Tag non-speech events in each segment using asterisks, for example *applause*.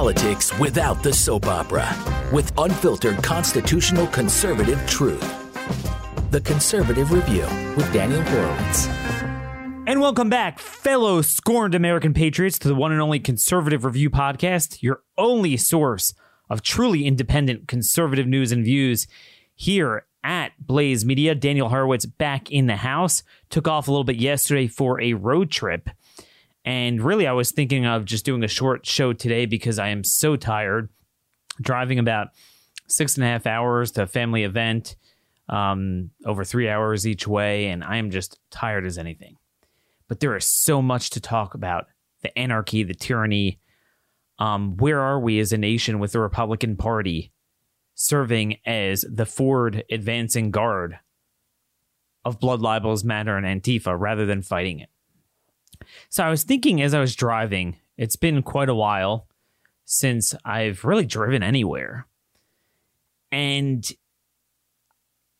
politics without the soap opera with unfiltered constitutional conservative truth. The Conservative Review with Daniel Horowitz. And welcome back, fellow scorned American patriots, to the one and only Conservative Review podcast, your only source of truly independent conservative news and views here at Blaze Media. Daniel Horowitz back in the house. Took off a little bit yesterday for a road trip. And really, I was thinking of just doing a short show today because I am so tired. Driving about six and a half hours to a family event, um, over three hours each way, and I am just tired as anything. But there is so much to talk about the anarchy, the tyranny. Um, where are we as a nation with the Republican Party serving as the forward advancing guard of blood libels, matter, and Antifa rather than fighting it? So I was thinking as I was driving, it's been quite a while since I've really driven anywhere. And,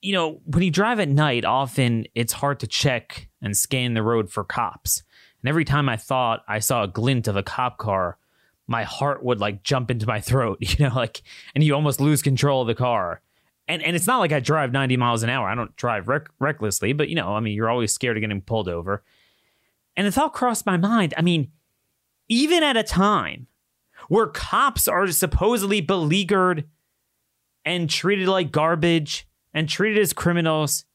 you know, when you drive at night, often it's hard to check and scan the road for cops. And every time I thought I saw a glint of a cop car, my heart would like jump into my *laughs* throat, you know, like, and you almost lose control of the car. And, and it's not like I drive 90 miles an hour. I don't drive rec- recklessly, but you know, I mean, you're always scared of getting pulled over. And the thought crossed my mind. I mean, even at a time where cops are supposedly beleaguered and treated like garbage and treated as criminals,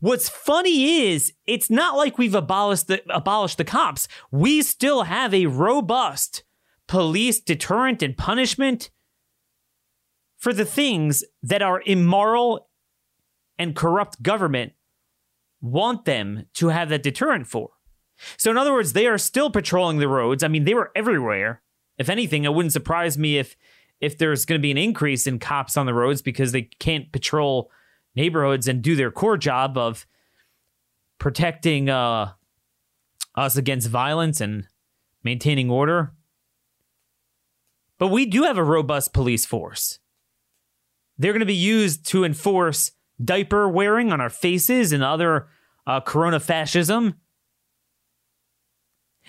what's funny is it's not like we've abolished the, abolished the cops. We still have a robust police deterrent and punishment for the things that our immoral and corrupt government want them to have that deterrent for. So, in other words, they are still patrolling the roads. I mean, they were everywhere. If anything, it wouldn't surprise me if if there's going to be an increase in cops on the roads because they can't patrol neighborhoods and do their core job of protecting uh, us against violence and maintaining order. But we do have a robust police force. They're going to be used to enforce diaper wearing on our faces and other uh, corona fascism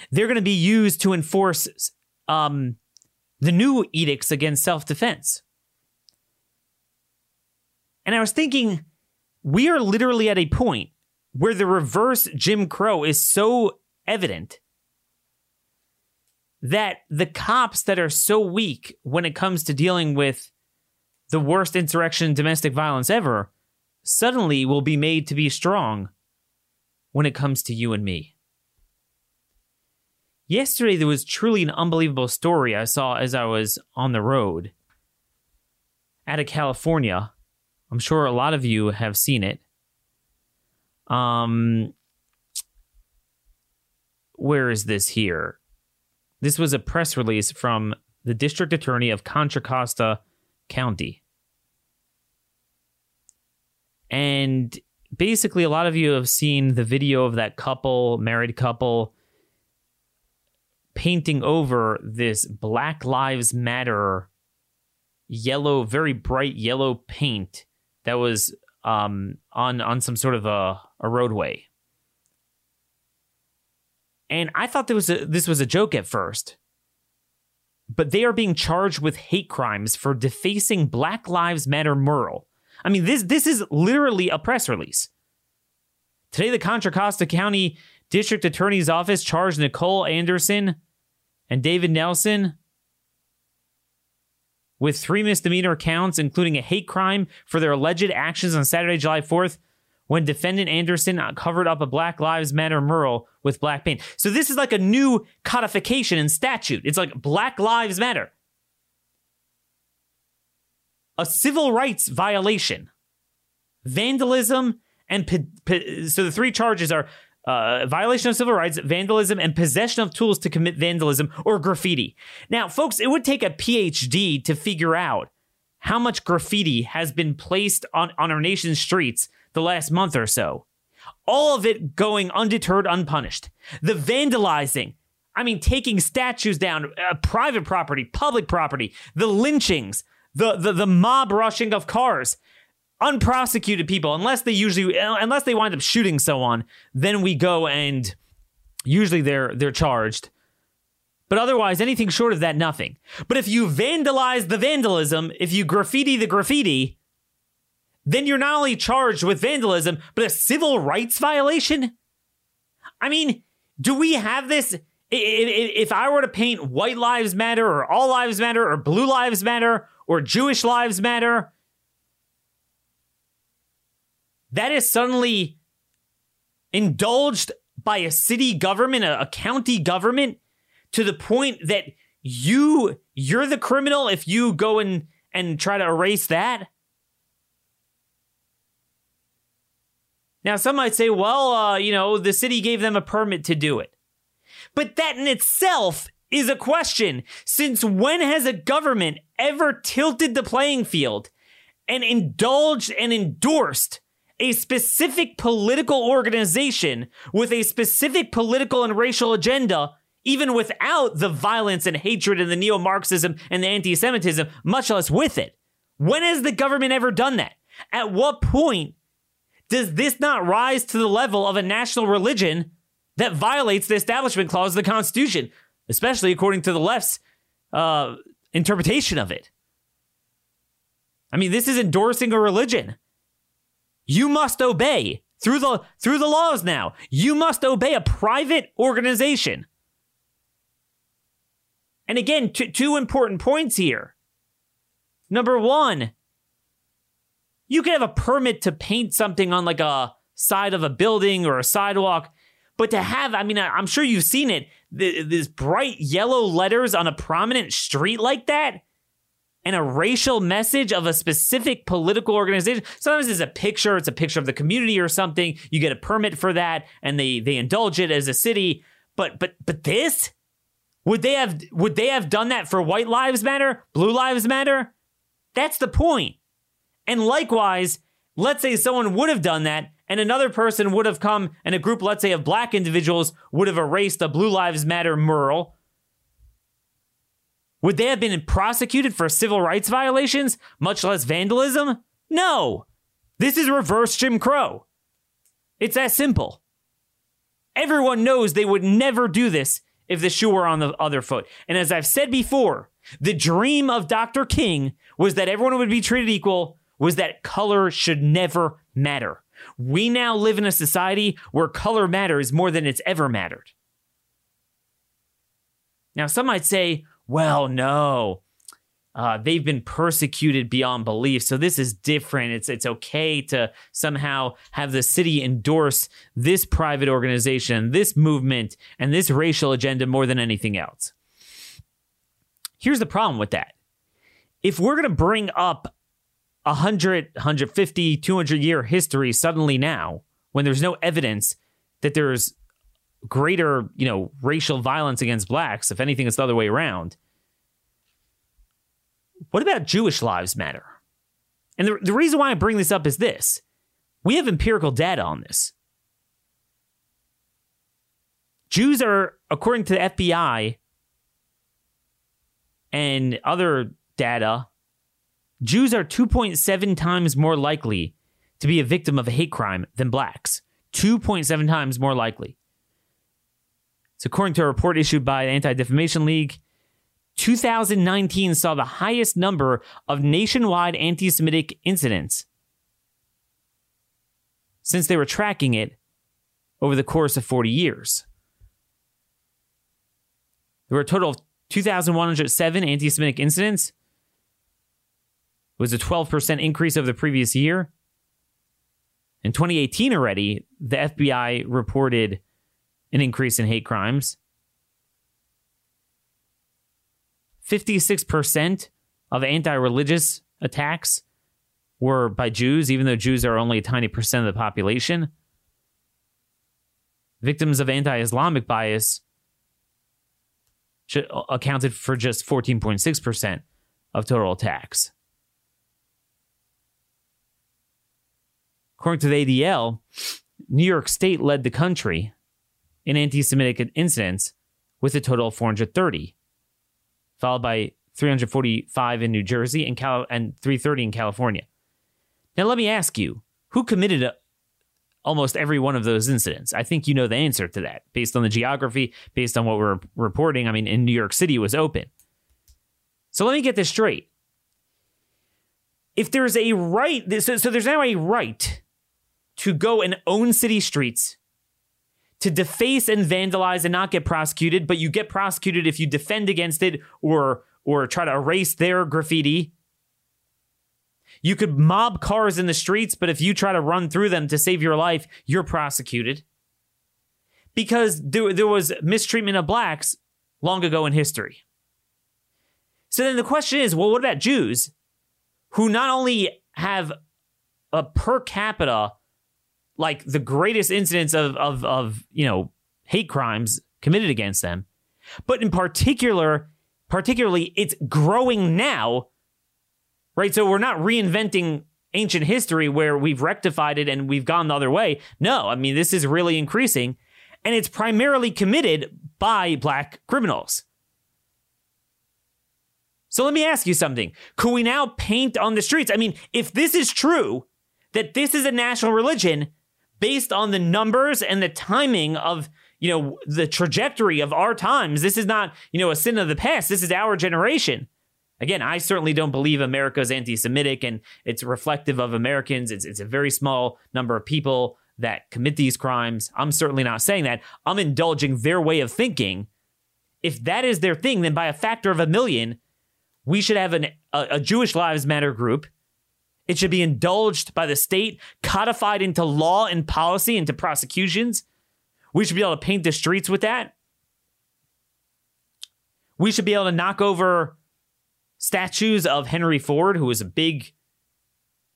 they're going to be used to enforce um, the new edicts against self defense. And I was thinking, we are literally at a point where the reverse Jim Crow is so evident that the cops that are so weak when it comes to dealing with the worst insurrection domestic violence ever suddenly will be made to be strong when it comes to you and me. Yesterday, there was truly an unbelievable story I saw as I was on the road out of California. I'm sure a lot of you have seen it. Um, where is this here? This was a press release from the district attorney of Contra Costa County. And basically, a lot of you have seen the video of that couple, married couple, painting over this Black Lives Matter yellow, very bright yellow paint that was um, on on some sort of a, a roadway. And I thought this was a, this was a joke at first. But they are being charged with hate crimes for defacing Black Lives Matter mural. I mean, this this is literally a press release. Today, the Contra Costa County District Attorney's Office charged Nicole Anderson and David Nelson with three misdemeanor counts, including a hate crime for their alleged actions on Saturday, July 4th, when defendant Anderson covered up a Black Lives Matter mural with black paint. So this is like a new codification in statute. It's like Black Lives Matter. A civil rights violation, vandalism, and so the three charges are uh, violation of civil rights, vandalism, and possession of tools to commit vandalism or graffiti. Now, folks, it would take a PhD to figure out how much graffiti has been placed on, on our nation's streets the last month or so. All of it going undeterred, unpunished. The vandalizing, I mean, taking statues down, uh, private property, public property, the lynchings, the, the, the mob rushing of cars unprosecuted people, unless they usually unless they wind up shooting someone, then we go and usually they're they're charged. But otherwise, anything short of that, nothing. But if you vandalize the vandalism, if you graffiti the graffiti, then you're not only charged with vandalism, but a civil rights violation? I mean, do we have this? If I were to paint White Lives Matter or All Lives Matter or Blue Lives Matter or Jewish Lives Matter, that is suddenly indulged by a city government, a, county government, to the point that you you're the criminal if you go and and try to erase that. Now, some might say, well, uh, you know, the city gave them a permit to do it. But that in itself is a question. Since when has a government ever tilted the playing field and indulged and endorsed a specific political organization with a specific political and racial agenda, even without the violence and hatred and the neo Marxism and the anti Semitism, much less with it? When has the government ever done that? At what point does this not rise to the level of a national religion that violates the Establishment Clause of the Constitution, especially according to the left's uh, interpretation of it? I mean, this is endorsing a religion. You must obey through the through the laws now. You must obey a private organization. And again, t- two important points here. Number one, you can have a permit to paint something on like a side of a building or a sidewalk, but to have, I mean, I'm sure you've seen it, this bright yellow letters on a prominent street like that, and a racial message of a specific political organization. Sometimes it's a picture, it's a picture of the community or something. You get a permit for that, and they they indulge it as a city. But but but this would they have would they have done that for White Lives Matter, Blue Lives Matter? That's the point. And likewise, let's say someone would have done that and another person would have come and a group, let's say, of black individuals would have erased a Blue Lives Matter mural. Would they have been prosecuted for civil rights violations, much less vandalism? No. This is reverse Jim Crow. It's that simple. Everyone knows they would never do this if the shoe were on the other foot. And as I've said before, the dream of Dr. King was that everyone would be treated equal was that color should never matter. We now live in a society where color matters more than it's ever mattered. Now, some might say, well, no, uh, they've been persecuted beyond belief. So this is different. It's it's okay to somehow have the city endorse this private organization, this movement, and this racial agenda more than anything else. Here's the problem with that. If we're going to bring up 100, 150, 200 year history suddenly now, when there's no evidence that there's greater, you know, racial violence against blacks, if anything, it's the other way around. What about Jewish lives matter? And the, the reason why I bring this up is this we have empirical data on this. Jews are, according to the FBI and other data, Jews are 2.7 times more likely to be a victim of a hate crime than blacks. 2.7 times more likely. It's according to a report issued by the Anti Defamation League. 2019 saw the highest number of nationwide anti Semitic incidents since they were tracking it over the course of 40 years. There were a total of 2,107 anti Semitic incidents It was a 12% increase over the previous year. In 2018 already, the FBI reported an increase in hate crimes. 56% of anti religious attacks were by Jews, even though Jews are only a tiny percent of the population. Victims of anti Islamic bias uh, accounted for just 14.6% of total attacks. According to the ADL, New York State led the country in anti Semitic incidents with a total of 430, followed by 345 in New Jersey and, Cal- and 330 in California. Now, let me ask you who committed a, almost every one of those incidents. I think you know the answer to that based on the geography, based on what we're reporting. I mean, in New York City, it was open. So let me get this straight. If there's a right, so, so there's now a right to go and own city streets, to deface and vandalize and not get prosecuted, but you get prosecuted if you defend against it or or try to erase their graffiti. You could mob cars in the streets, but if you try to run through them to save your life, you're prosecuted. Because there, there was mistreatment of blacks long ago in history. So then the question is well, what about Jews who not only have a per capita, like the greatest incidents of, of, of you know, hate crimes committed against them, but in particular, particularly, it's growing now right? So we're not reinventing ancient history where we've rectified it and we've gone the other way. No, I mean, this is really increasing, and it's primarily committed by black criminals. So let me ask you something. Could we now paint on the streets? I mean, if this is true, that this is a national religion based on the numbers and the timing of you know the trajectory of our times this is not you know a sin of the past this is our generation Again, I certainly don't believe America is anti Semitic and it's reflective of Americans. It's, it's a very small number of people that commit these crimes. I'm certainly not saying that. I'm indulging their way of thinking. If that is their thing, then by a factor of a million, we should have an, a, a Jewish Lives Matter group. It should be indulged by the state, codified into law and policy, into prosecutions. We should be able to paint the streets with that. We should be able to knock over statues of Henry Ford, who was a big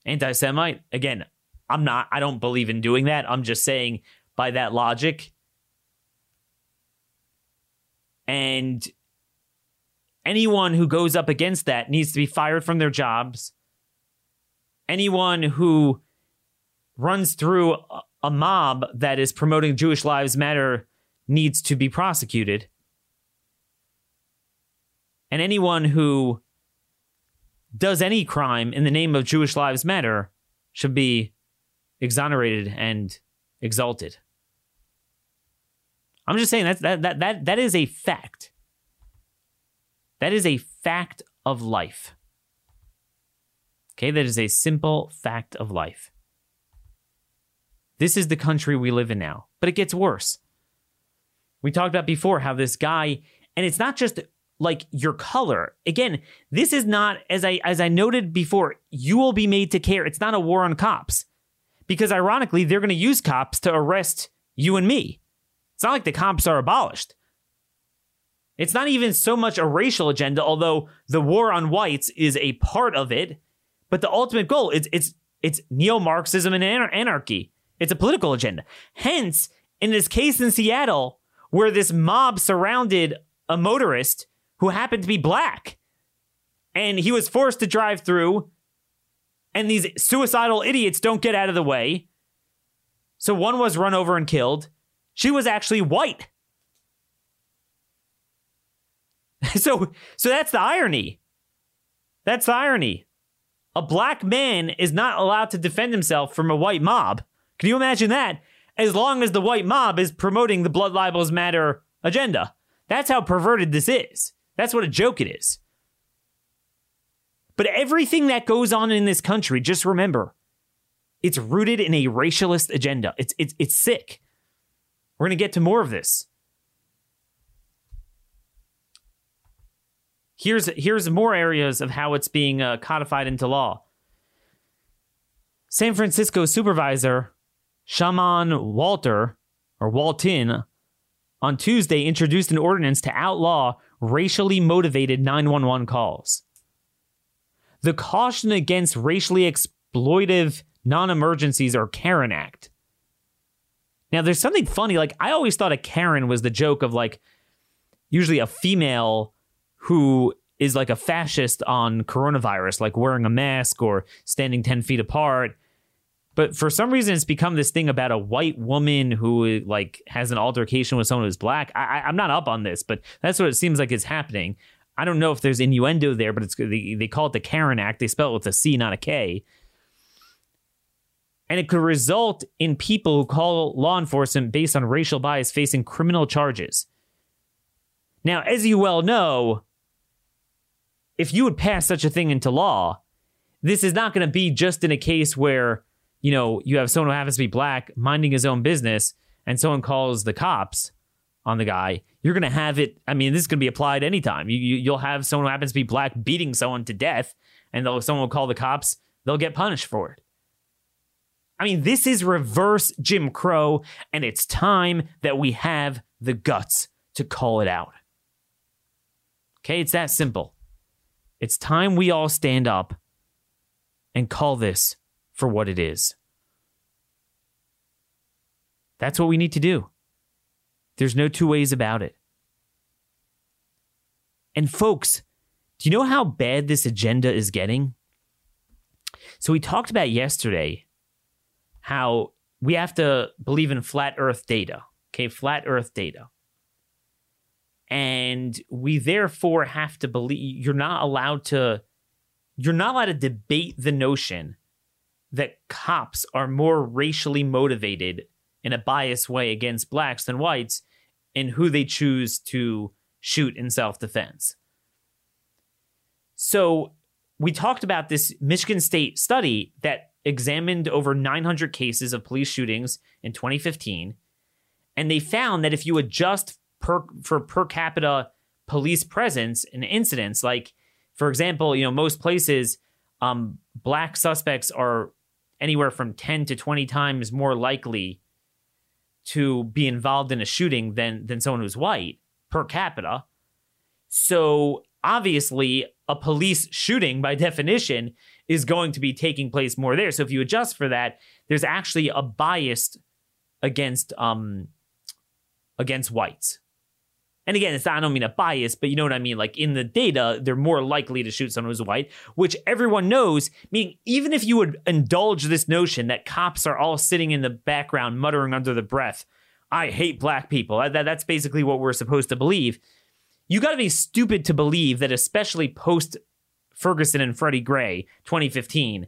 anti Semite. Again, I'm not, I don't believe in doing that. I'm just saying by that logic. And anyone who goes up against that needs to be fired from their jobs. Anyone who runs through a mob that is promoting Jewish Lives Matter needs to be prosecuted. And anyone who does any crime in the name of Jewish Lives Matter should be exonerated and exalted. I'm just saying that that that that, that is a fact. That is a fact of life. Okay, that is a simple fact of life. This is the country we live in now, but it gets worse. We talked about before how this guy, and it's not just like your color. Again, this is not as I as I noted before, you will be made to care. It's not a war on cops. Because ironically, they're going to use cops to arrest you and me. It's not like the cops are abolished. It's not even so much a racial agenda, although the war on whites is a part of it. But the ultimate goal is it's it's neo-Marxism and anarchy. It's a political agenda. Hence, in this case in Seattle, where this mob surrounded a motorist who happened to be black. And he was forced to drive through, and these suicidal idiots don't get out of the way. So one was run over and killed. She was actually white. *laughs* so so that's the irony. That's the irony. A black man is not allowed to defend himself from a white mob. Can you imagine that? As long as the white mob is promoting the Blood Libels Matter agenda. That's how perverted this is. That's what a joke it is. But everything that goes on in this country, just remember, it's rooted in a racialist agenda. It's it's it's sick. We're going to get to more of this. Here's here's more areas of how it's being uh, codified into law. San Francisco supervisor Shamann Walter or Walton on Tuesday introduced an ordinance to outlaw racially motivated 911 calls. The Caution Against Racially Exploitive Non Emergencies or CAREN Act. Now, there's something funny. Like, I always thought a Karen was the joke of like, usually a female who is like a fascist on coronavirus, like wearing a mask or standing 10 feet apart. But for some reason, it's become this thing about a white woman who like has an altercation with someone who's black. I, I, am not up on this, but that's what it seems like is happening. I don't know if there's innuendo there, but it's they, they call it the CAREN Act. They spell it with a C, not a K. And it could result in people who call law enforcement based on racial bias facing criminal charges. Now, as you well know, if you would pass such a thing into law, this is not going to be just in a case where, you know, you have someone who happens to be black minding his own business and someone calls the cops on the guy. You're going to have it. I mean, this is going to be applied anytime. You, you, will have someone who happens to be black beating someone to death, and someone will call the cops. They'll get punished for it. I mean, this is reverse Jim Crow, and it's time that we have the guts to call it out. Okay, it's that simple. It's time we all stand up and call this for what it is. That's what we need to do. There's no two ways about it. And folks, do you know how bad this agenda is getting? So we talked about yesterday how we have to believe in flat earth data. Okay, flat earth data. And we therefore have to believe you're not allowed to you're not allowed to debate the notion that cops are more racially motivated in a biased way against blacks than whites in who they choose to shoot in self defense. So, we talked about this Michigan State study that examined over 900 cases of police shootings in 2015. And they found that if you adjust per, for per capita police presence and incidents, like for example, you know, most places, um, black suspects are anywhere from 10 to 20 times more likely to be involved in a shooting than than someone who's white per capita. So obviously, a police shooting by *laughs* definition is going to be taking place more there. So if you adjust for that, there's actually a bias against um against whites. And again, it's not, I don't mean a bias, but you know what I mean? Like in the data, they're more likely to shoot someone who's white, which everyone knows, meaning even if you would indulge this notion that cops are all sitting in the background muttering under the breath, I hate black people. That, that's basically what we're supposed to believe. You got to be stupid to believe that, especially post Ferguson and Freddie Gray 2015,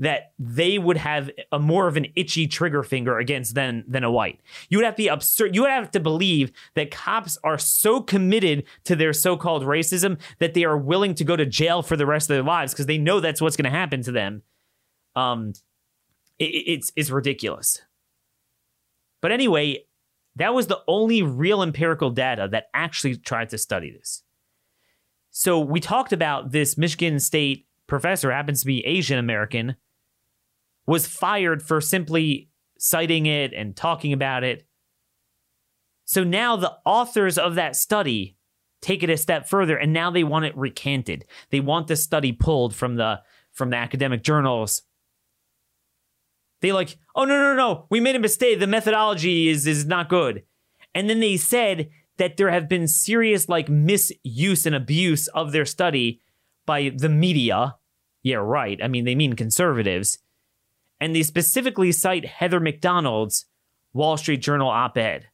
that they would have a more of an itchy trigger finger against than than a white. You would have to be absurd. You would have to believe that cops are so committed to their so-called racism that they are willing to go to jail for the rest of their lives because they know that's what's going to happen to them. Um, it, it's it's ridiculous. But anyway, that was the only real empirical data that actually tried to study this. So we talked about this Michigan State professor happens to be Asian American was fired for simply citing it and talking about it. So now the authors of that study take it a step further and now they want it recanted. They want the study pulled from the from the academic journals. They like, "Oh no, no, no. We made a mistake. The methodology is is not good." And then they said that there have been serious like misuse and abuse of their study by the media. Yeah, right. I mean, they mean conservatives and they specifically cite Heather Mac Donald's Wall Street Journal op ed.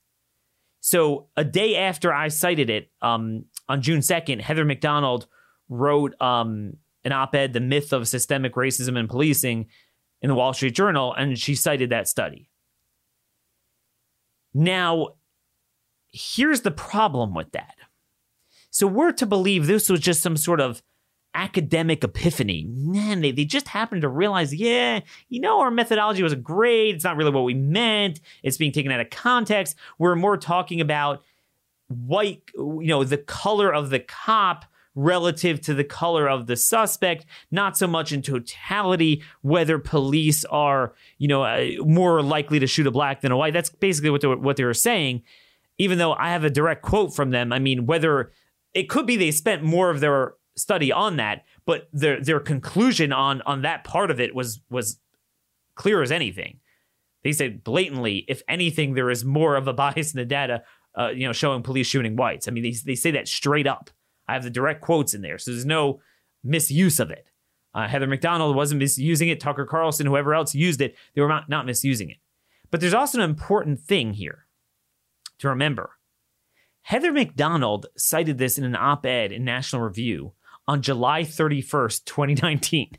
So, a day after I cited it, um, on June 2nd, Heather Mac Donald wrote um, an op ed, The Myth of Systemic Racism and Policing, in the Wall Street Journal, and she cited that study. Now, here's the problem with that. So, we're to believe this was just some sort of academic epiphany. Man, they, they just happened to realize, yeah, you know, our methodology was great. It's not really what we meant. It's being taken out of context. We're more talking about white, you know, the color of the cop relative to the color of the suspect, not so much in totality whether police are, you know, uh, more likely to shoot a black than a white. That's basically what they, what they were saying. Even though I have a direct quote from them, I mean, whether it could be they spent more of their study on that, but their their conclusion on on that part of it was was clear as anything. They said blatantly, if anything, there is more of a bias in the data, uh, you know, showing police shooting whites. I mean, they they say that straight up. I have the direct quotes in there, so there's no misuse of it. Uh, Heather Mac Donald wasn't misusing it. Tucker Carlson, whoever else used it, they were not, not misusing it. But there's also an important thing here to remember. Heather Mac Donald cited this in an op ed in National Review on July 31st, 2019.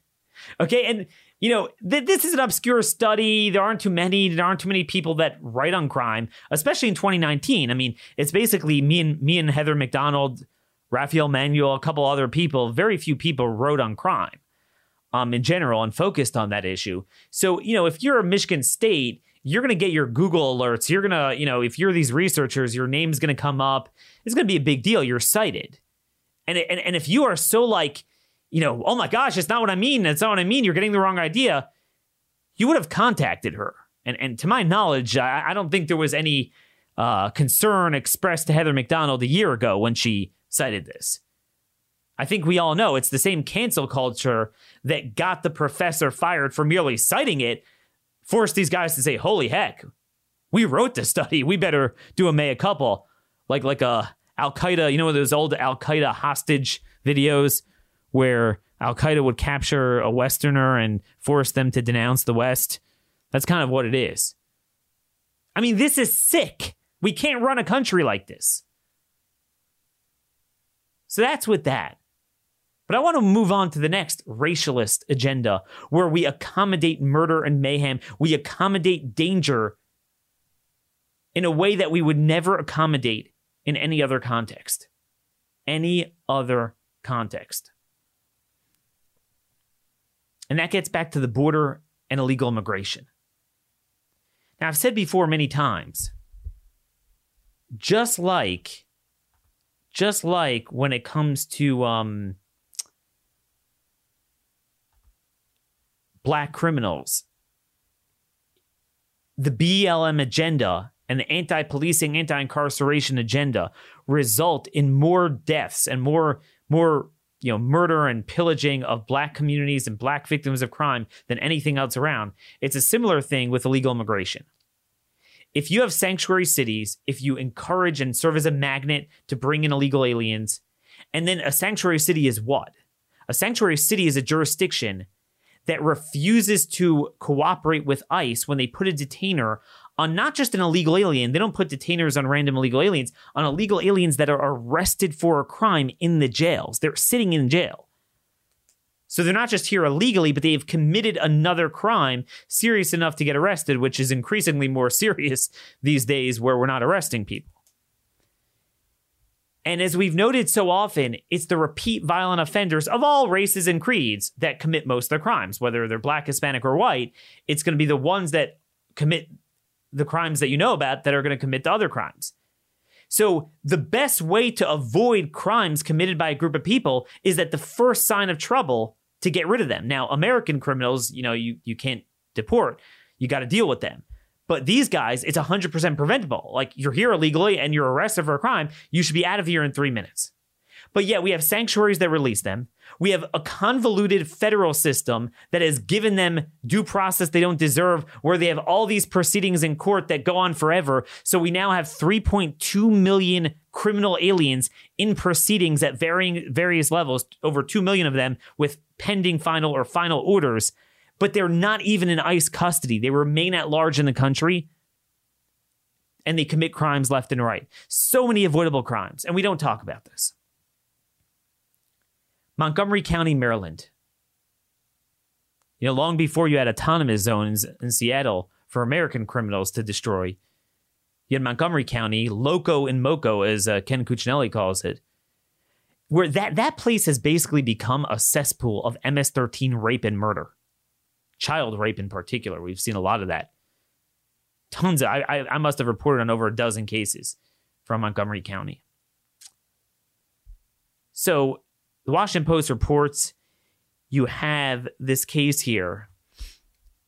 Okay, and you know, th- this is an obscure study. There aren't too many. There aren't too many people that write on crime, especially in 2019. I mean, it's basically me and me and Heather Mac Donald, Rafael Mangual, a couple other people. Very few people wrote on crime, um, in general, and focused on that issue. So, you know, if you're a Michigan State, you're going to get your Google alerts. You're going to, you know, if you're these researchers, your name's going to come up. It's going to be a big deal. You're cited, and and and if you are so like you know, oh my gosh, it's not what I mean. It's not what I mean. You're getting the wrong idea. You would have contacted her. And, and to my knowledge, I, I don't think there was any uh, concern expressed to Heather Mac Donald a year ago when she cited this. I think we all know it's the same cancel culture that got the professor fired for merely citing it, forced these guys to say, holy heck, we wrote this study. We better do a mea culpa. Like, like a Al Qaeda, you know, those old Al Qaeda hostage videos where Al Qaeda would capture a Westerner and force them to denounce the West. That's kind of what it is. I mean, this is sick. We can't run a country like this. So that's with that. But I want to move on to the next racialist agenda where we accommodate murder and mayhem. We accommodate danger in a way that we would never accommodate in any other context. Any other context. And that gets back to the border and illegal immigration. Now, I've said before many times, just like, just like when it comes to um, black criminals, the BLM agenda and the anti policing, anti incarceration agenda result in more deaths and more, more you know murder and pillaging of black communities and black victims of crime than anything else around? It's a similar thing with illegal immigration. If you have sanctuary cities if you encourage and serve as a magnet to bring in illegal aliens and then a sanctuary city is what? A sanctuary city is a jurisdiction that refuses to cooperate with ICE when they put a detainer on not just an illegal alien. They don't put detainers on random illegal aliens, on illegal aliens that are arrested for a crime in the jails. They're sitting in jail. So they're not just here illegally, but they've committed another crime serious enough to get arrested, which is increasingly more *laughs* serious these days where we're not arresting people. And as we've noted so often, it's the repeat violent offenders of all races and creeds that commit most of their crimes, whether they're black, Hispanic, or white. It's going to be the ones that commit the crimes that you know about that are going to commit the other crimes. So the best way to avoid crimes committed by a group of people is that the first sign of trouble to get rid of them. Now, American criminals, you know, you you can't deport. You got to deal with them. But these guys, it's 100% preventable. Like you're here illegally and you're arrested for a crime, you should be out of here in 3 minutes. But yet we have sanctuaries that release them. We have a convoluted federal system that has given them due process they don't deserve, where they have all these proceedings in court that go on forever. So we now have 3.2 million criminal aliens in proceedings at varying various levels, over 2 million of them with pending final or final orders, but they're not even in ICE custody. They remain at large in the country and they commit crimes left and right. So many avoidable crimes, and we don't talk about this. Montgomery County, Maryland. You know, long before you had autonomous zones in Seattle for American criminals to destroy, you had Montgomery County, Loco and Moco, as uh, Ken Cuccinelli calls it, where that, that place has basically become a cesspool of MS 13 rape and murder. Child rape in particular. We've seen a lot of that. Tons of, I, I, I must have reported on over a dozen cases from Montgomery County. So the Washington Post reports you have this case here.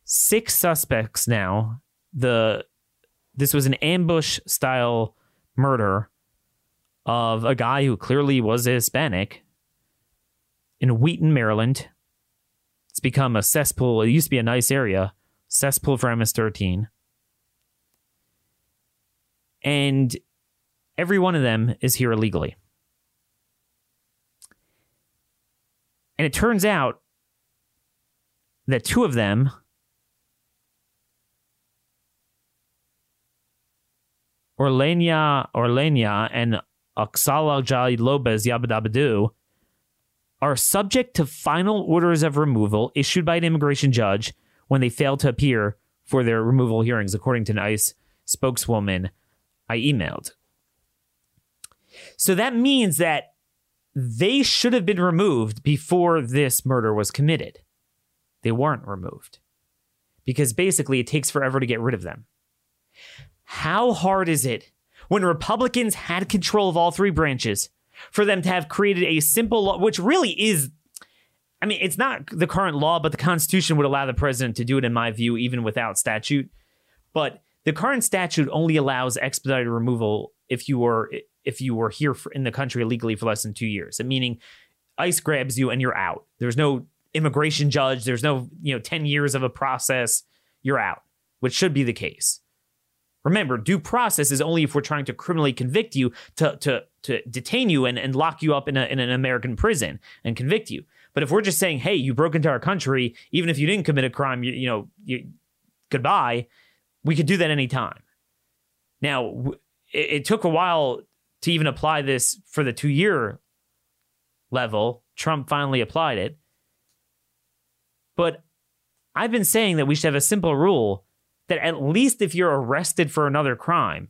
Six suspects now. The this was an ambush style murder of a guy who clearly was Hispanic in Wheaton, Maryland. It's become a cesspool. It used to be a nice area, cesspool for MS-13. And every one of them is here illegally. And it turns out that two of them Orlenia Orlenia and Oxala Jai Lopez Yabadabadu are subject to final orders of removal issued by an immigration judge when they fail to appear for their removal hearings, according to an ICE spokeswoman I emailed. So that means that they should have been removed before this murder was committed. They weren't removed because basically it takes forever to get rid of them. How hard is it when Republicans had control of all three branches for them to have created a simple law, which really is, I mean, it's not the current law, but the Constitution would allow the president to do it, in my view, even without statute. But the current statute only allows expedited removal if you were if you were here for, in the country illegally for less than two years, meaning ICE grabs you and you're out. There's no immigration judge. There's no you know ten years of a process. You're out, which should be the case. Remember, due process is only if we're trying to criminally convict you to to to detain you and, and lock you up in, a, in an American prison and convict you. But if we're just saying, hey, you broke into our country, even if you didn't commit a crime, you, you know, you, goodbye, we could do that anytime. Now, it, it took a while to even apply this for the two year level. Trump finally applied it. But I've been saying that we should have a simple rule that at least if you're arrested for another crime,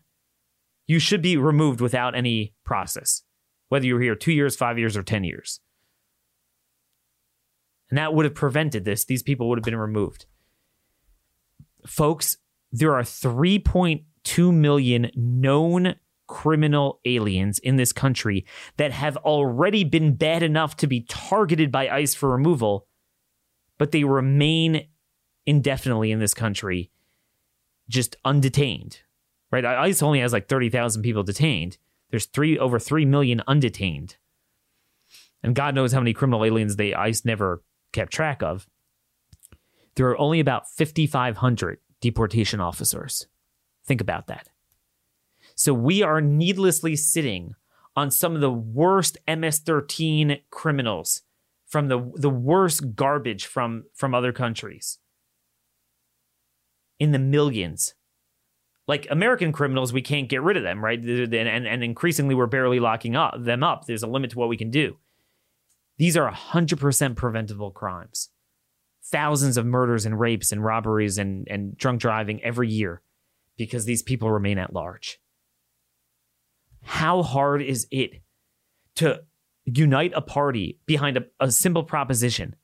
you should be removed without any process, whether you're here two years, five years, or 10 years. And that would have prevented this. These people would have been removed. Folks, there are 3.2 million known criminal aliens in this country that have already been bad enough to be targeted by ICE for removal, but they remain indefinitely in this country, just undetained right? ICE only has like 30,000 people detained. There's three over 3 million undetained. And God knows how many criminal aliens they ICE never kept track of. There are only about 5,500 deportation officers. Think about that. So we are needlessly sitting on some of the worst MS-13 criminals from the the worst garbage from from other countries in the millions like American criminals, we can't get rid of them, right? And, and, increasingly, we're barely locking up them up. There's a limit to what we can do. These are 100% preventable crimes. Thousands of murders and rapes and robberies and, and drunk driving every year because these people remain at large. How hard is it to unite a party behind a, a simple proposition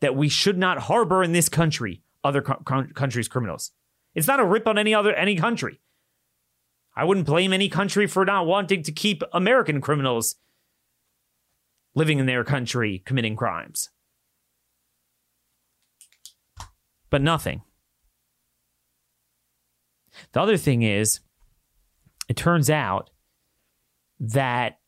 that we should not harbor in this country other co- countries' criminals? It's not a rip on any other any country. I wouldn't blame any country for not wanting to keep American criminals living in their country committing crimes. But nothing. The other thing is, it turns out that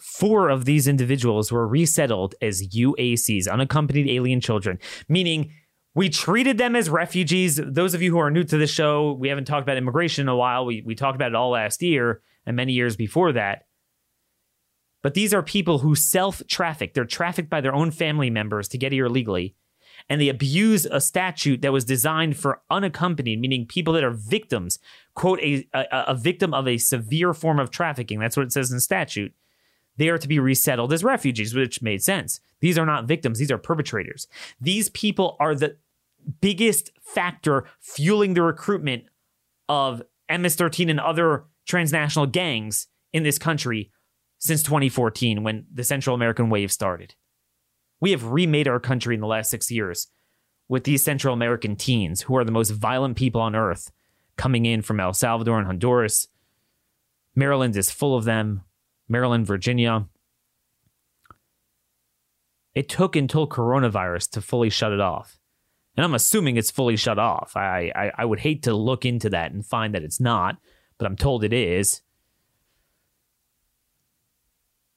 four of these individuals were resettled as UACs, unaccompanied alien children, meaning we treated them as refugees. Those of you who are new to the show, we haven't talked about immigration in a while. We, we talked about it all last year and many years before that. But these are people who self traffic. They're trafficked by their own family members to get here illegally. And they abuse a statute that was designed for unaccompanied, meaning people that are victims, quote, a, a, a victim of a severe form of trafficking. That's what it says in the statute. They are to be resettled as refugees, which made sense. These are not victims, these are perpetrators. These people are the biggest factor fueling the recruitment of MS 13 and other transnational gangs in this country since 2014 when the Central American wave started. We have remade our country in the last six years with these Central American teens who are the most violent people on earth coming in from El Salvador and Honduras. Maryland is full of them. Maryland, Virginia. It took until coronavirus to fully shut it off. And I'm assuming it's fully shut off. I, I, I would hate to look into that and find that it's not, but I'm told it is.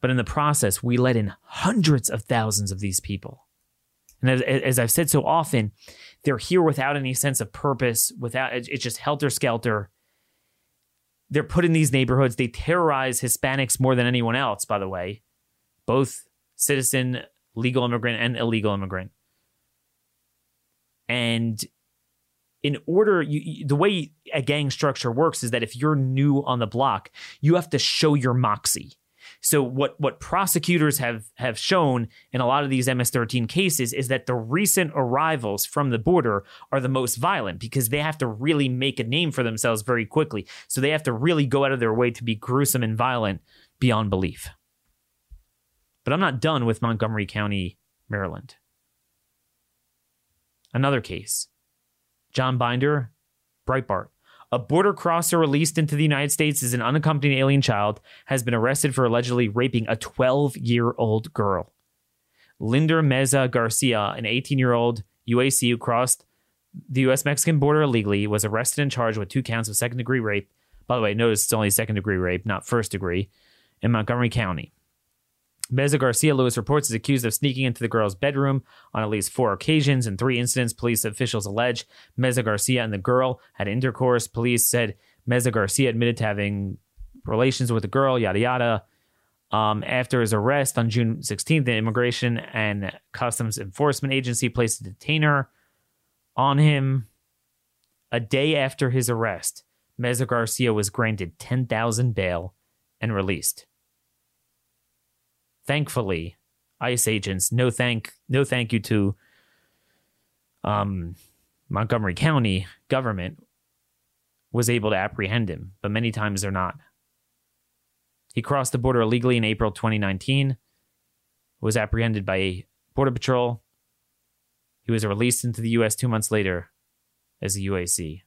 But in the process, we let in hundreds of thousands of these people. And as, as I've said so often, they're here without any sense of purpose, without it's just helter skelter. They're put in these neighborhoods. They terrorize Hispanics more than anyone else, by the way, both citizen, legal immigrant, and illegal immigrant. And in order, you, the way a gang structure works is that if you're new on the block, you have to show your moxie. So what what prosecutors have have shown in a lot of these MS-13 cases is that the recent arrivals from the border are the most violent because they have to really make a name for themselves very quickly. So they have to really go out of their way to be gruesome and violent beyond belief. But I'm not done with Montgomery County, Maryland. Another case. John Binder, Breitbart. A border crosser released into the United States as an unaccompanied alien child has been arrested for allegedly raping a 12 year old girl. Linder Meza Garcia, an 18 year old UAC who crossed the U.S. Mexican border illegally, was arrested and charged with two counts of second degree rape. By the way, notice it's only second degree rape, not first degree, in Montgomery County. Meza Garcia Lewis reports is accused of sneaking into the girl's bedroom on at least four occasions. In three incidents, police officials allege Meza Garcia and the girl had intercourse. Police said Meza Garcia admitted to having relations with the girl, yada yada. Um, after his arrest on June 16th, the Immigration and Customs Enforcement Agency placed a detainer on him. A day after his arrest, Meza Garcia was granted 10,000 bail and released. Thankfully, ICE agents, no thank no thank you to um, Montgomery County government was able to apprehend him, but many times they're not. He crossed the border illegally in April 2019, was apprehended by Border Patrol. He was released into the U.S. two months later as a UAC.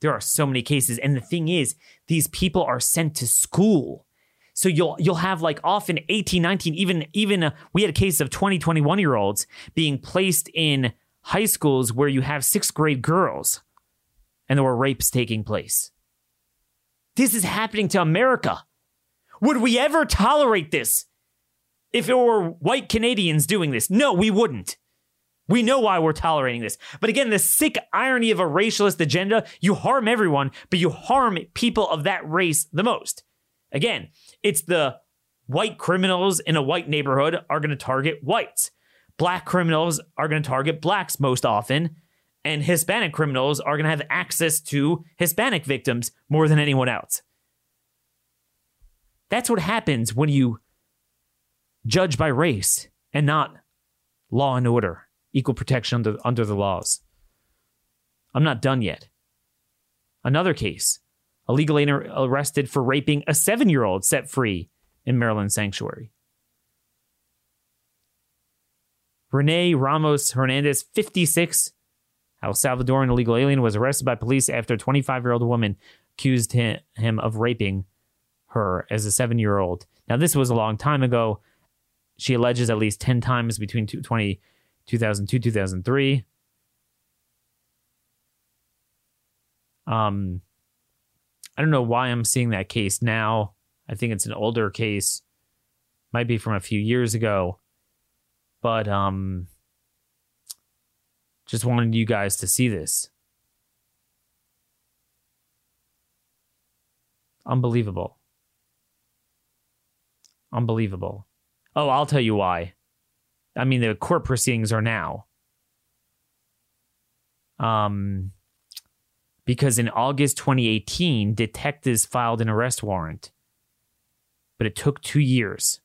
There are so many cases, and the thing is, these people are sent to school. So you'll you'll have like often 18, 19, even even uh, we had a case of 20, 21 year olds being placed in high schools where you have sixth grade girls, and there were rapes taking place. This is happening to America. Would we ever tolerate this if it were white Canadians doing this? No, we wouldn't. We know why we're tolerating this. But again, the sick irony of a racialist agenda, you harm everyone, but you harm people of that race the most. Again, it's the white criminals in a white neighborhood are going to target whites. Black criminals are going to target blacks most often. And Hispanic criminals are going to have access to Hispanic victims more than anyone else. That's what happens when you judge by race and not law and order equal protection under, under the laws. I'm not done yet. Another case a legal alien arrested for raping a seven year old set free in Maryland Sanctuary. Rene Ramos Hernandez, 56, El Salvadoran illegal alien, was arrested by police after a 25 year old woman accused him, of raping her as a seven year old. Now, this was a long time ago. She alleges at least 10 times between 20, 2002, 2003. Um, I don't know why I'm seeing that case now. I think it's an older case, might be from a few years ago, but um, just wanted you guys to see this. Unbelievable. Unbelievable. Oh, I'll tell you why. I mean, the court proceedings are now. Um, because in August 2018, detectives filed an arrest warrant, but it took two years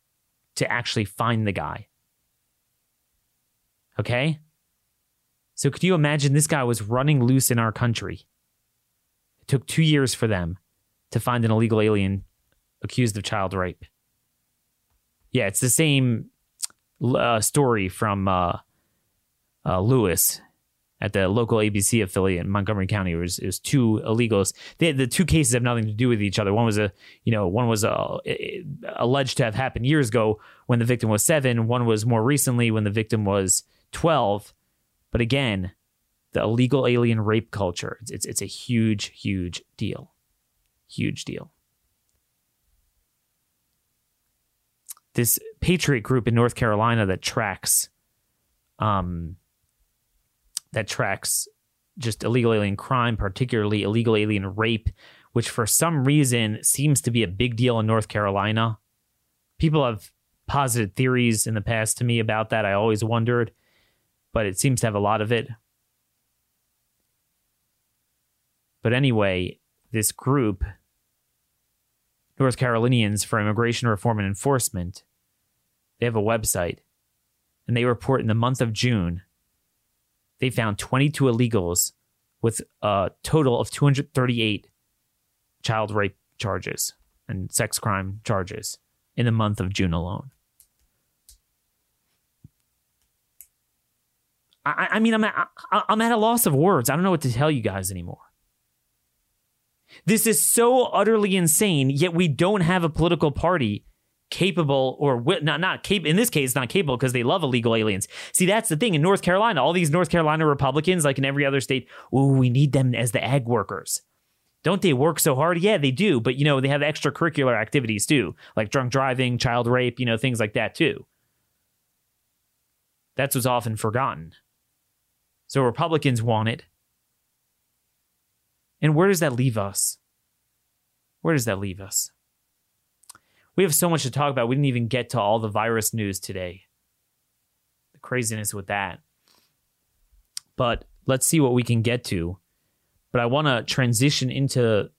to actually find the guy. Okay? So, could you imagine this guy was running loose in our country? It took two years for them to find an illegal alien accused of child rape. Yeah, it's the same uh, story from uh, uh, Lewis at the local ABC affiliate in Montgomery County. It was, it was two illegals. They, the two cases have nothing to do with each other. One was a, you know, one was a, uh, alleged to have happened years ago when the victim was seven. One was more recently when the victim was twelve. But again, the illegal alien rape culture. It's, it's, it's a huge, huge deal. Huge deal. This Patriot group in North Carolina that tracks, um, that tracks just illegal alien crime, particularly illegal alien rape, which for some reason seems to be a big deal in North Carolina. People have posited theories in the past to me about that. I always wondered, but it seems to have a lot of it. But anyway, this group North Carolinians for Immigration Reform and Enforcement. They have a website, and they report in the month of June, they found 22 illegals with a total of 238 child rape charges and sex crime charges in the month of June alone. I, I mean, I'm at, I'm at a loss of words. I don't know what to tell you guys anymore. This is so utterly insane, yet we don't have a political party capable or not not capable in this case not capable because they love illegal aliens. See, that's the thing in North Carolina, all these North Carolina Republicans like in every other state, ooh, we need them as the ag workers. Don't they work so hard? Yeah, they do, but you know, they have extracurricular activities too, like drunk driving, child rape, you know, things like that too. That's what's often forgotten. So Republicans want it. And where does that leave us? Where does that leave us? We have so much to talk about. We didn't even get to all the virus news today. The craziness with that. But let's see what we can get to. But I want to transition into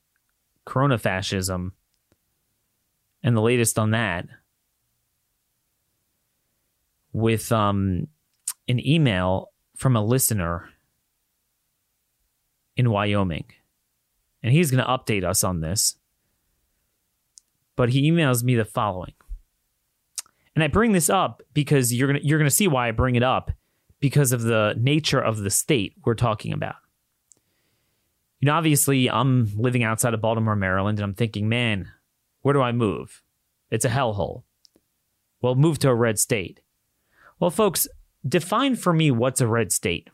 corona fascism and the latest on that with um, an email from a listener in Wyoming. And he's going to update us on this. But he emails me the following. And I bring this up because you're going to you're going to see why I bring it up because of the nature of the state we're talking about. You know, obviously, I'm living outside of Baltimore, Maryland, and I'm thinking, man, where do I move? It's a hellhole. Well, move to a red state. Well, folks, define for me what's a red state.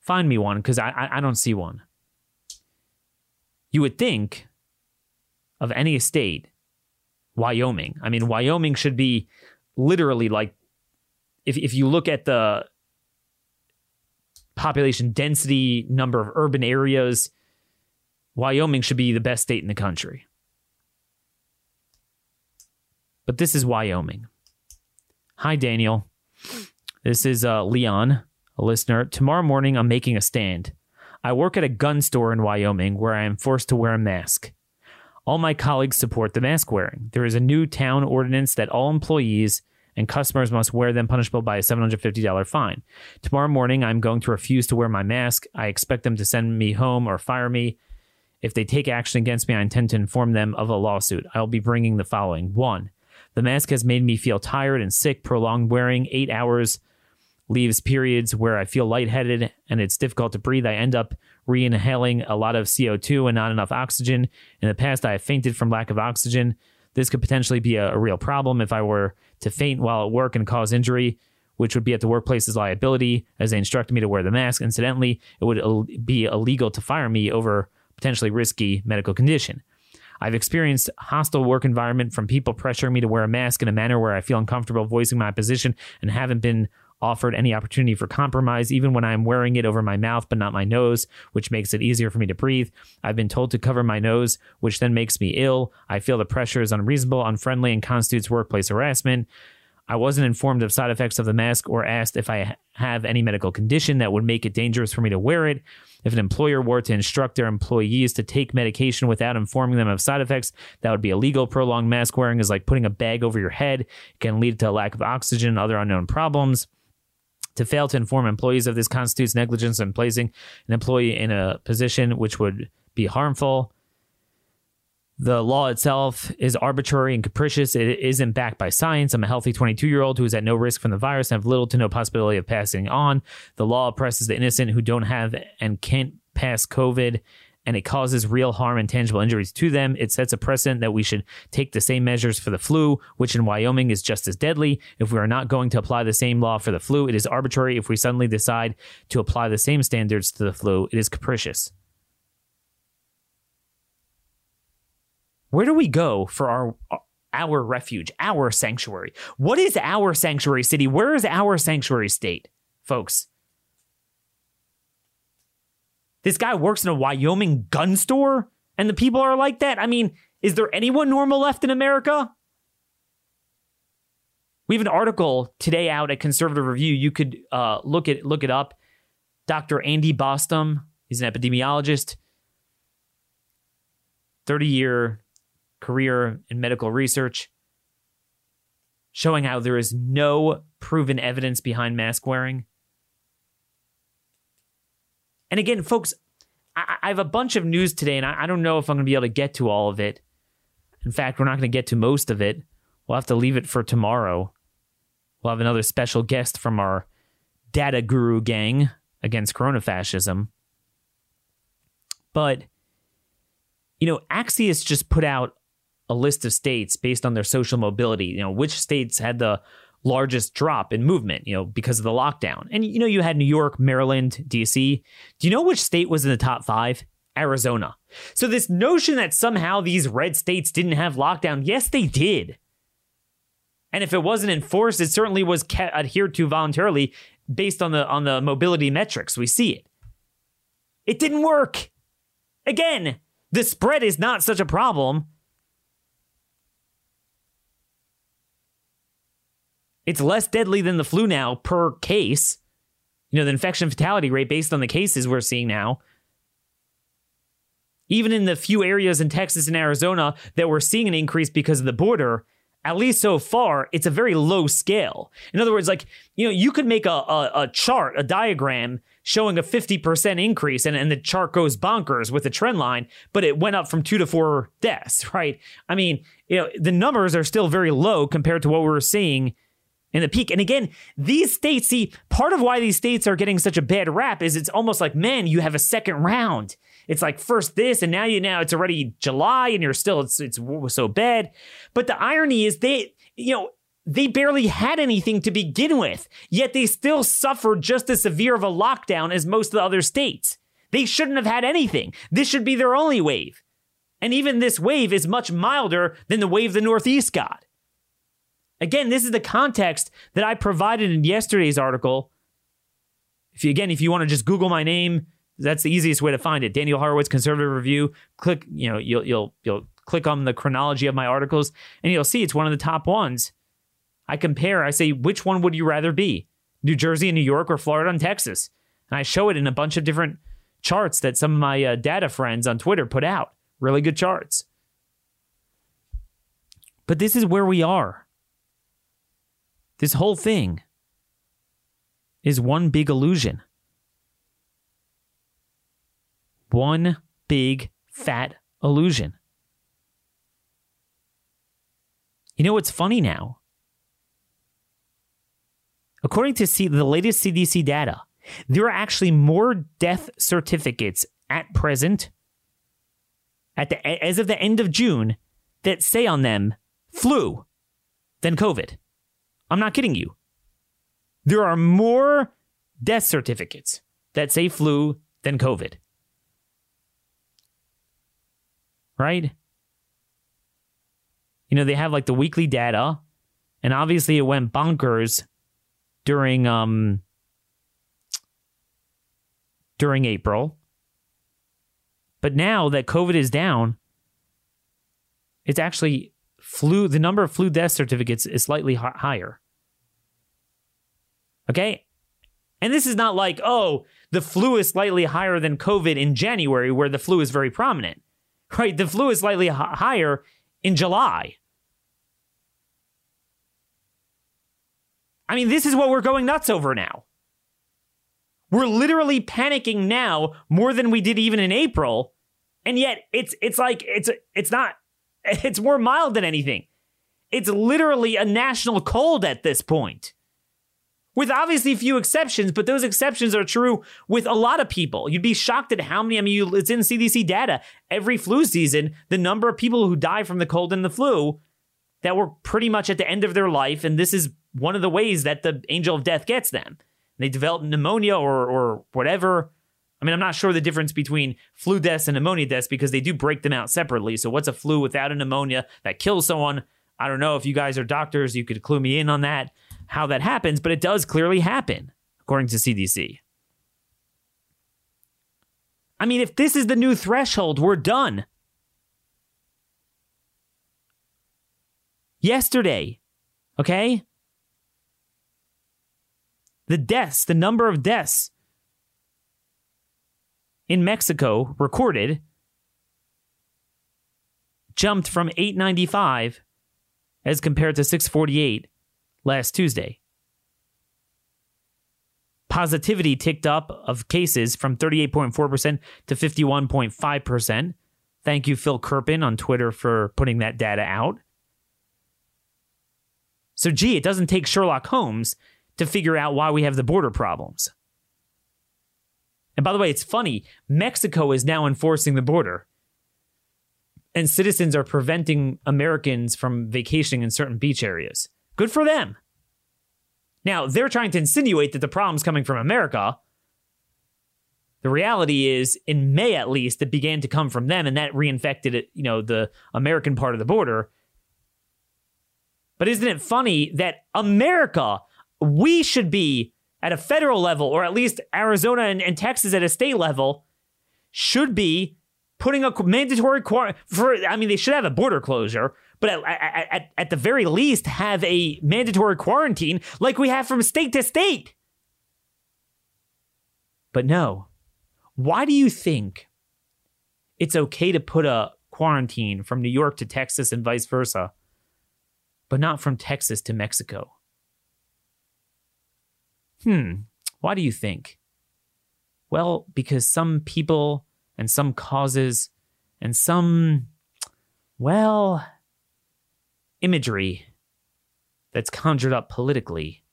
Find me one because I, I, I don't see one. You would think of any state, Wyoming. I mean, Wyoming should be literally like if if you look at the population density, number of urban areas, Wyoming should be the best state in the country. But this is Wyoming. Hi, Daniel. This is uh, Leon, a listener. Tomorrow morning, I'm making a stand. I work at a gun store in Wyoming where I am forced to wear a mask. All my colleagues support the mask wearing. There is a new town ordinance that all employees and customers must wear them, punishable by a $750 fine. Tomorrow morning, I'm going to refuse to wear my mask. I expect them to send me home or fire me. If they take action against me, I intend to inform them of a lawsuit. I'll be bringing the following one, the mask has made me feel tired and sick, prolonged wearing, eight hours leaves periods where I feel lightheaded and it's difficult to breathe. I end up re inhaling a lot of CO2 and not enough oxygen. In the past, I have fainted from lack of oxygen. This could potentially be a, a real problem if I were to faint while at work and cause injury, which would be at the workplace's liability, as they instructed me to wear the mask. Incidentally, it would be illegal to fire me over potentially risky medical condition. I've experienced hostile work environment from people pressuring me to wear a mask in a manner where I feel uncomfortable voicing my position and haven't been offered any opportunity for compromise, even when I'm wearing it over my mouth but not my nose, which makes it easier for me to breathe. I've been told to cover my nose, which then makes me ill. I feel the pressure is unreasonable, unfriendly, and constitutes workplace harassment. I wasn't informed of side effects of the mask or asked if I have any medical condition that would make it dangerous for me to wear it. If an employer were to instruct their employees to take medication without informing them of side effects, that would be illegal. Prolonged mask wearing is like putting a bag over your head. It can lead to a lack of oxygen and other unknown problems. To fail to inform employees of this constitutes negligence in placing an employee in a position which would be harmful. The law itself is arbitrary and capricious. It isn't backed by science. I'm a healthy 22 year old who is at no risk from the virus and have little to no possibility of passing on. The law oppresses the innocent who don't have and can't pass COVID and it causes real harm and tangible injuries to them. It sets a precedent that we should take the same measures for the flu, which in Wyoming is just as deadly. If we are not going to apply the same law for the flu, it is arbitrary. If we suddenly decide to apply the same standards to the flu, it is capricious. Where do we go for our our refuge, our sanctuary? What is our sanctuary city? Where is our sanctuary state, folks? This guy works in a Wyoming gun store and the people are like that? I mean, is there anyone normal left in America? We have an article today out at Conservative Review. You could uh, look it look it up. Dr. Andy Bostom, he's an epidemiologist, 30 year career in medical research, showing how there is no proven evidence behind mask wearing. And again, folks, I, I have a bunch of news today, and I, I don't know if I'm going to be able to get to all of it. In fact, we're not going to get to most of it. We'll have to leave it for tomorrow. We'll have another special guest from our data guru gang against corona fascism. But, you know, Axios just put out a list of states based on their social mobility, you know, which states had the largest drop in movement, you know, because of the lockdown. And, you know, you had New York, Maryland, DC. Do you know which state was in the top five? Arizona. So, this notion that somehow these red states didn't have lockdown, yes, they did. And if it wasn't enforced, it certainly was adhered to voluntarily based on the on the mobility metrics. We see it. It didn't work. Again, the spread is not such a problem. It's less deadly than the flu now per case. You know, the infection fatality rate based on the cases we're seeing now. Even in the few areas in Texas and Arizona that we're seeing an increase because of the border, at least so far, it's a very low scale. In other words, like, you know, you could make a, a, a chart, a diagram showing a 50% increase and, and the chart goes bonkers with the trend line, but it went up from two to four deaths, *laughs* right? I mean, you know, the numbers are still very low compared to what we were seeing in the peak. And again, these states, see, part of why these states are getting such a bad rap is it's almost like, man, you have a second round. It's like first this, and now you now it's already July, and you're still it's it's so bad. But the irony is they, you know, they barely had anything to begin with, yet they still suffered just as severe of a lockdown as most of the other states. They shouldn't have had anything. This should be their only wave. And even this wave is much milder than the wave the Northeast got. Again, this is the context that I provided in yesterday's article. If you again, if you want to just Google my name, that's the easiest way to find it. Daniel Horowitz, Conservative Review. Click, you know, you'll you'll you'll click on the chronology of my articles, and you'll see it's one of the top ones. I compare. I say, which one would you rather be, New Jersey and New York, or Florida and Texas? And I show it in a bunch of different charts that some of my uh, data friends on Twitter put out. Really good charts. But this is where we are. This whole thing is one big illusion. One big fat illusion. You know what's funny now? According to C- the latest CDC data, there are actually more death certificates at present, at the as of the end of June, that say on them flu than COVID. I'm not kidding you. There are more death certificates that say flu than COVID. Right? You know, they have like the weekly data, and obviously it went bonkers during um during April. But now that COVID is down, it's actually flu, the number of flu death certificates is slightly h- higher. Okay? And this is not like, oh, the flu is slightly higher than COVID in January, where the flu is very prominent. Right? The flu is slightly h- higher in July. I mean, this is what we're going nuts over now. We're literally panicking now more than we did even in April, and yet it's it's like it's it's not *laughs* it's more mild than anything. It's literally a national cold at this point. With obviously few exceptions, but those exceptions are true with a lot of people. You'd be shocked at how many, I mean, it's in CDC data. Every flu season, the number of people who die from the cold and the flu that were pretty much at the end of their life. And this is one of the ways that the angel of death gets them. They develop pneumonia or, or whatever I mean, I'm not sure the difference between flu deaths and pneumonia deaths because they do break them out separately. So, what's a flu without a pneumonia that kills someone? I don't know if you guys are doctors, you could clue me in on that, how that happens, but it does clearly happen, according to CDC. I mean, if this is the new threshold, we're done. Yesterday, okay? The deaths, the number of deaths in Mexico recorded jumped from 895 as compared to 648 last Tuesday. Positivity ticked up of cases from 38.4% to 51.5%. Thank you, Phil Kerpen, on Twitter for putting that data out. So, gee, it doesn't take Sherlock Holmes to figure out why we have the border problems. And by the way, it's funny Mexico is now enforcing the border, and citizens are preventing Americans from vacationing in certain beach areas. Good for them. Now, they're trying to insinuate that the problem's coming from America. The reality is, in May at least, it began to come from them, and that reinfected it, you know, the American part of the border. But isn't it funny that America, we should be at a federal level, or at least Arizona and, and Texas at a state level, should be putting a mandatory quarantine for. I mean, they should have a border closure, but at, at, at the very least, have a mandatory quarantine like we have from state to state. But no. Why do you think it's okay to put a quarantine from New York to Texas and vice versa, but not from Texas to Mexico? Hmm, why do you think? Well, because some people and some causes and some, well, imagery that's conjured up politically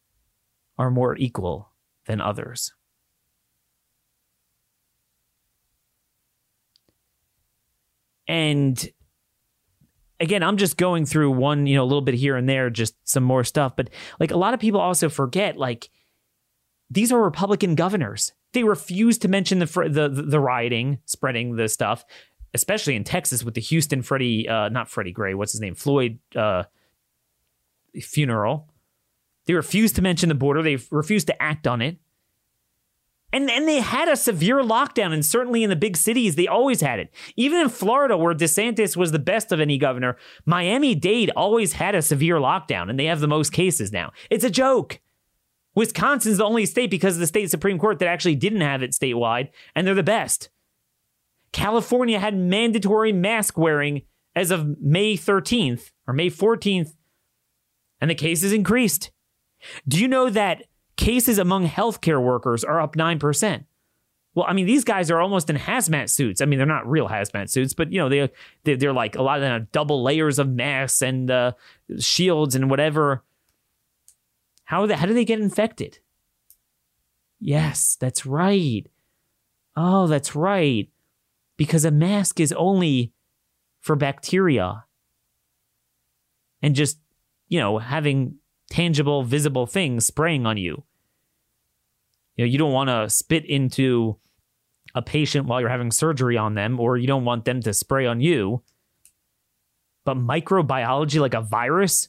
are more equal than others. And again, I'm just going through one, you know, a little bit here and there, just some more stuff. But like a lot of people also forget, like, these are Republican governors. They refuse to mention the the the rioting, spreading the stuff, especially in Texas with the Houston Freddie, uh, not Freddie Gray, what's his name, Floyd uh, funeral. They refused to mention the border. They refused to act on it. And and they had a severe lockdown, and certainly in the big cities, they always had it. Even in Florida, where DeSantis was the best of any governor, Miami Dade always had a severe lockdown, and they have the most cases now. It's a joke. Wisconsin's the only state because of the state Supreme Court that actually didn't have it statewide, and they're the best. California had mandatory mask wearing as of May 13th or May 14th, and the cases increased. Do you know that cases among healthcare workers are up 9%? Well, I mean, these guys are almost in hazmat suits. I mean, they're not real hazmat suits, but you know, they they're, like a lot of them have double layers of masks and uh, shields and whatever how, the, how do they get infected? Yes, that's right. Oh, that's right. Because a mask is only for bacteria. And just, you know, having tangible, visible things spraying on you. You know, you don't want to spit into a patient while you're having surgery on them, or you don't want them to spray on you. But microbiology, like a virus,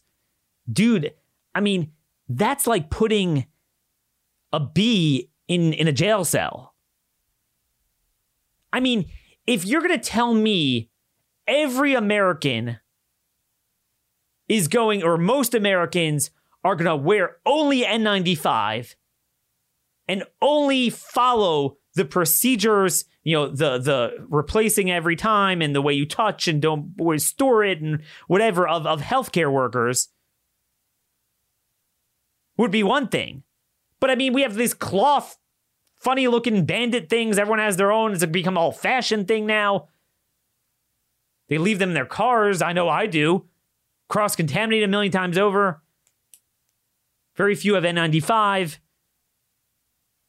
dude, I mean, that's like putting a bee in, in a jail cell. I mean, if you're going to tell me every American is going, or most Americans are going to wear only N95 and only follow the procedures, you know, the the replacing every time and the way you touch and don't store it and whatever of, of healthcare workers, would be one thing. But I mean, we have these cloth, funny looking bandit things. Everyone has their own. It's become all fashion thing now. They leave them in their cars. I know I do. Cross contaminated a million times over. Very few have N95,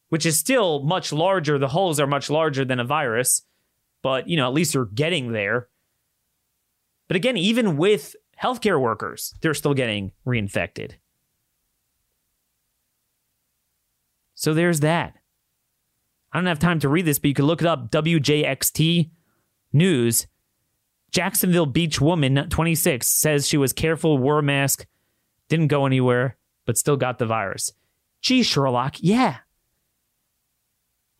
which is still much larger. The holes are much larger than a virus, but you know, at least you're getting there. But again, even with healthcare workers, they're still getting reinfected. So there's that. I don't have time to read this, but you can look it up. WJXT News. Jacksonville Beach woman, 26, says she was careful, wore a mask, didn't go anywhere, but still got the virus. Gee, Sherlock, yeah.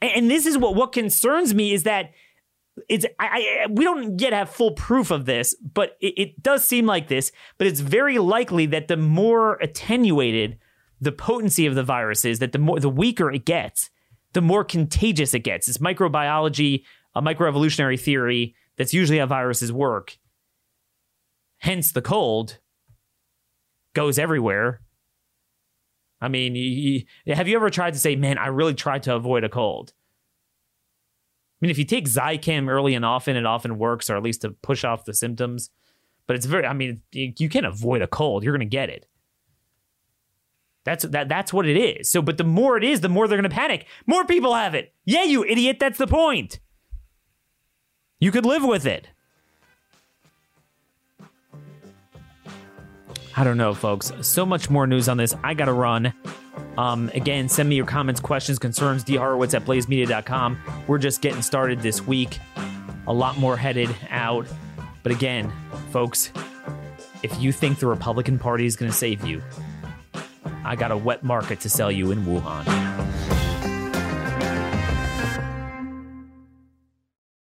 And this is what what concerns me is that it's I, I, we don't yet have full proof of this, but it, it does seem like this. But it's very likely that the more attenuated the potency of the virus is that the more the weaker it gets, the more contagious it gets. It's microbiology, a microevolutionary theory. That's usually how viruses work. hence the cold, goes everywhere. I mean, have you ever tried to say, man, I really tried to avoid a cold? I mean, if you take Zicam early and often, it often works, or at least to push off the symptoms. But it's very, I mean, you can't avoid a cold. You're going to get it. That's that. That's what it is. So, but the more it is, the more they're going to panic. More people have it. Yeah, you idiot. That's the point. You could live with it. I don't know, folks. So much more news on this. I got to run. Um, again, send me your comments, questions, concerns, dhorowitz at blazemedia.com. We're just getting started this week. A lot more headed out. But again, folks, if you think the Republican Party is going to save you, I got a wet market to sell you in Wuhan.